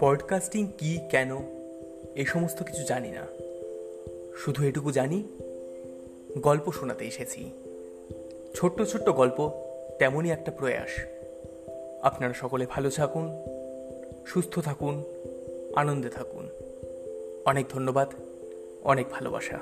Podcasting কি, কেন, এ সমস্ত কিছু জানি না। শুধু এটুকু জানি, গল্প শোনাতে এসেছি। ছোট্ট ছোট্ট গল্প, তেমনই একটা প্রয়াস। আপনারা সকলে ভালো থাকুন, সুস্থ থাকুন, আনন্দে থাকুন। অনেক ধন্যবাদ, অনেক ভালোবাসা।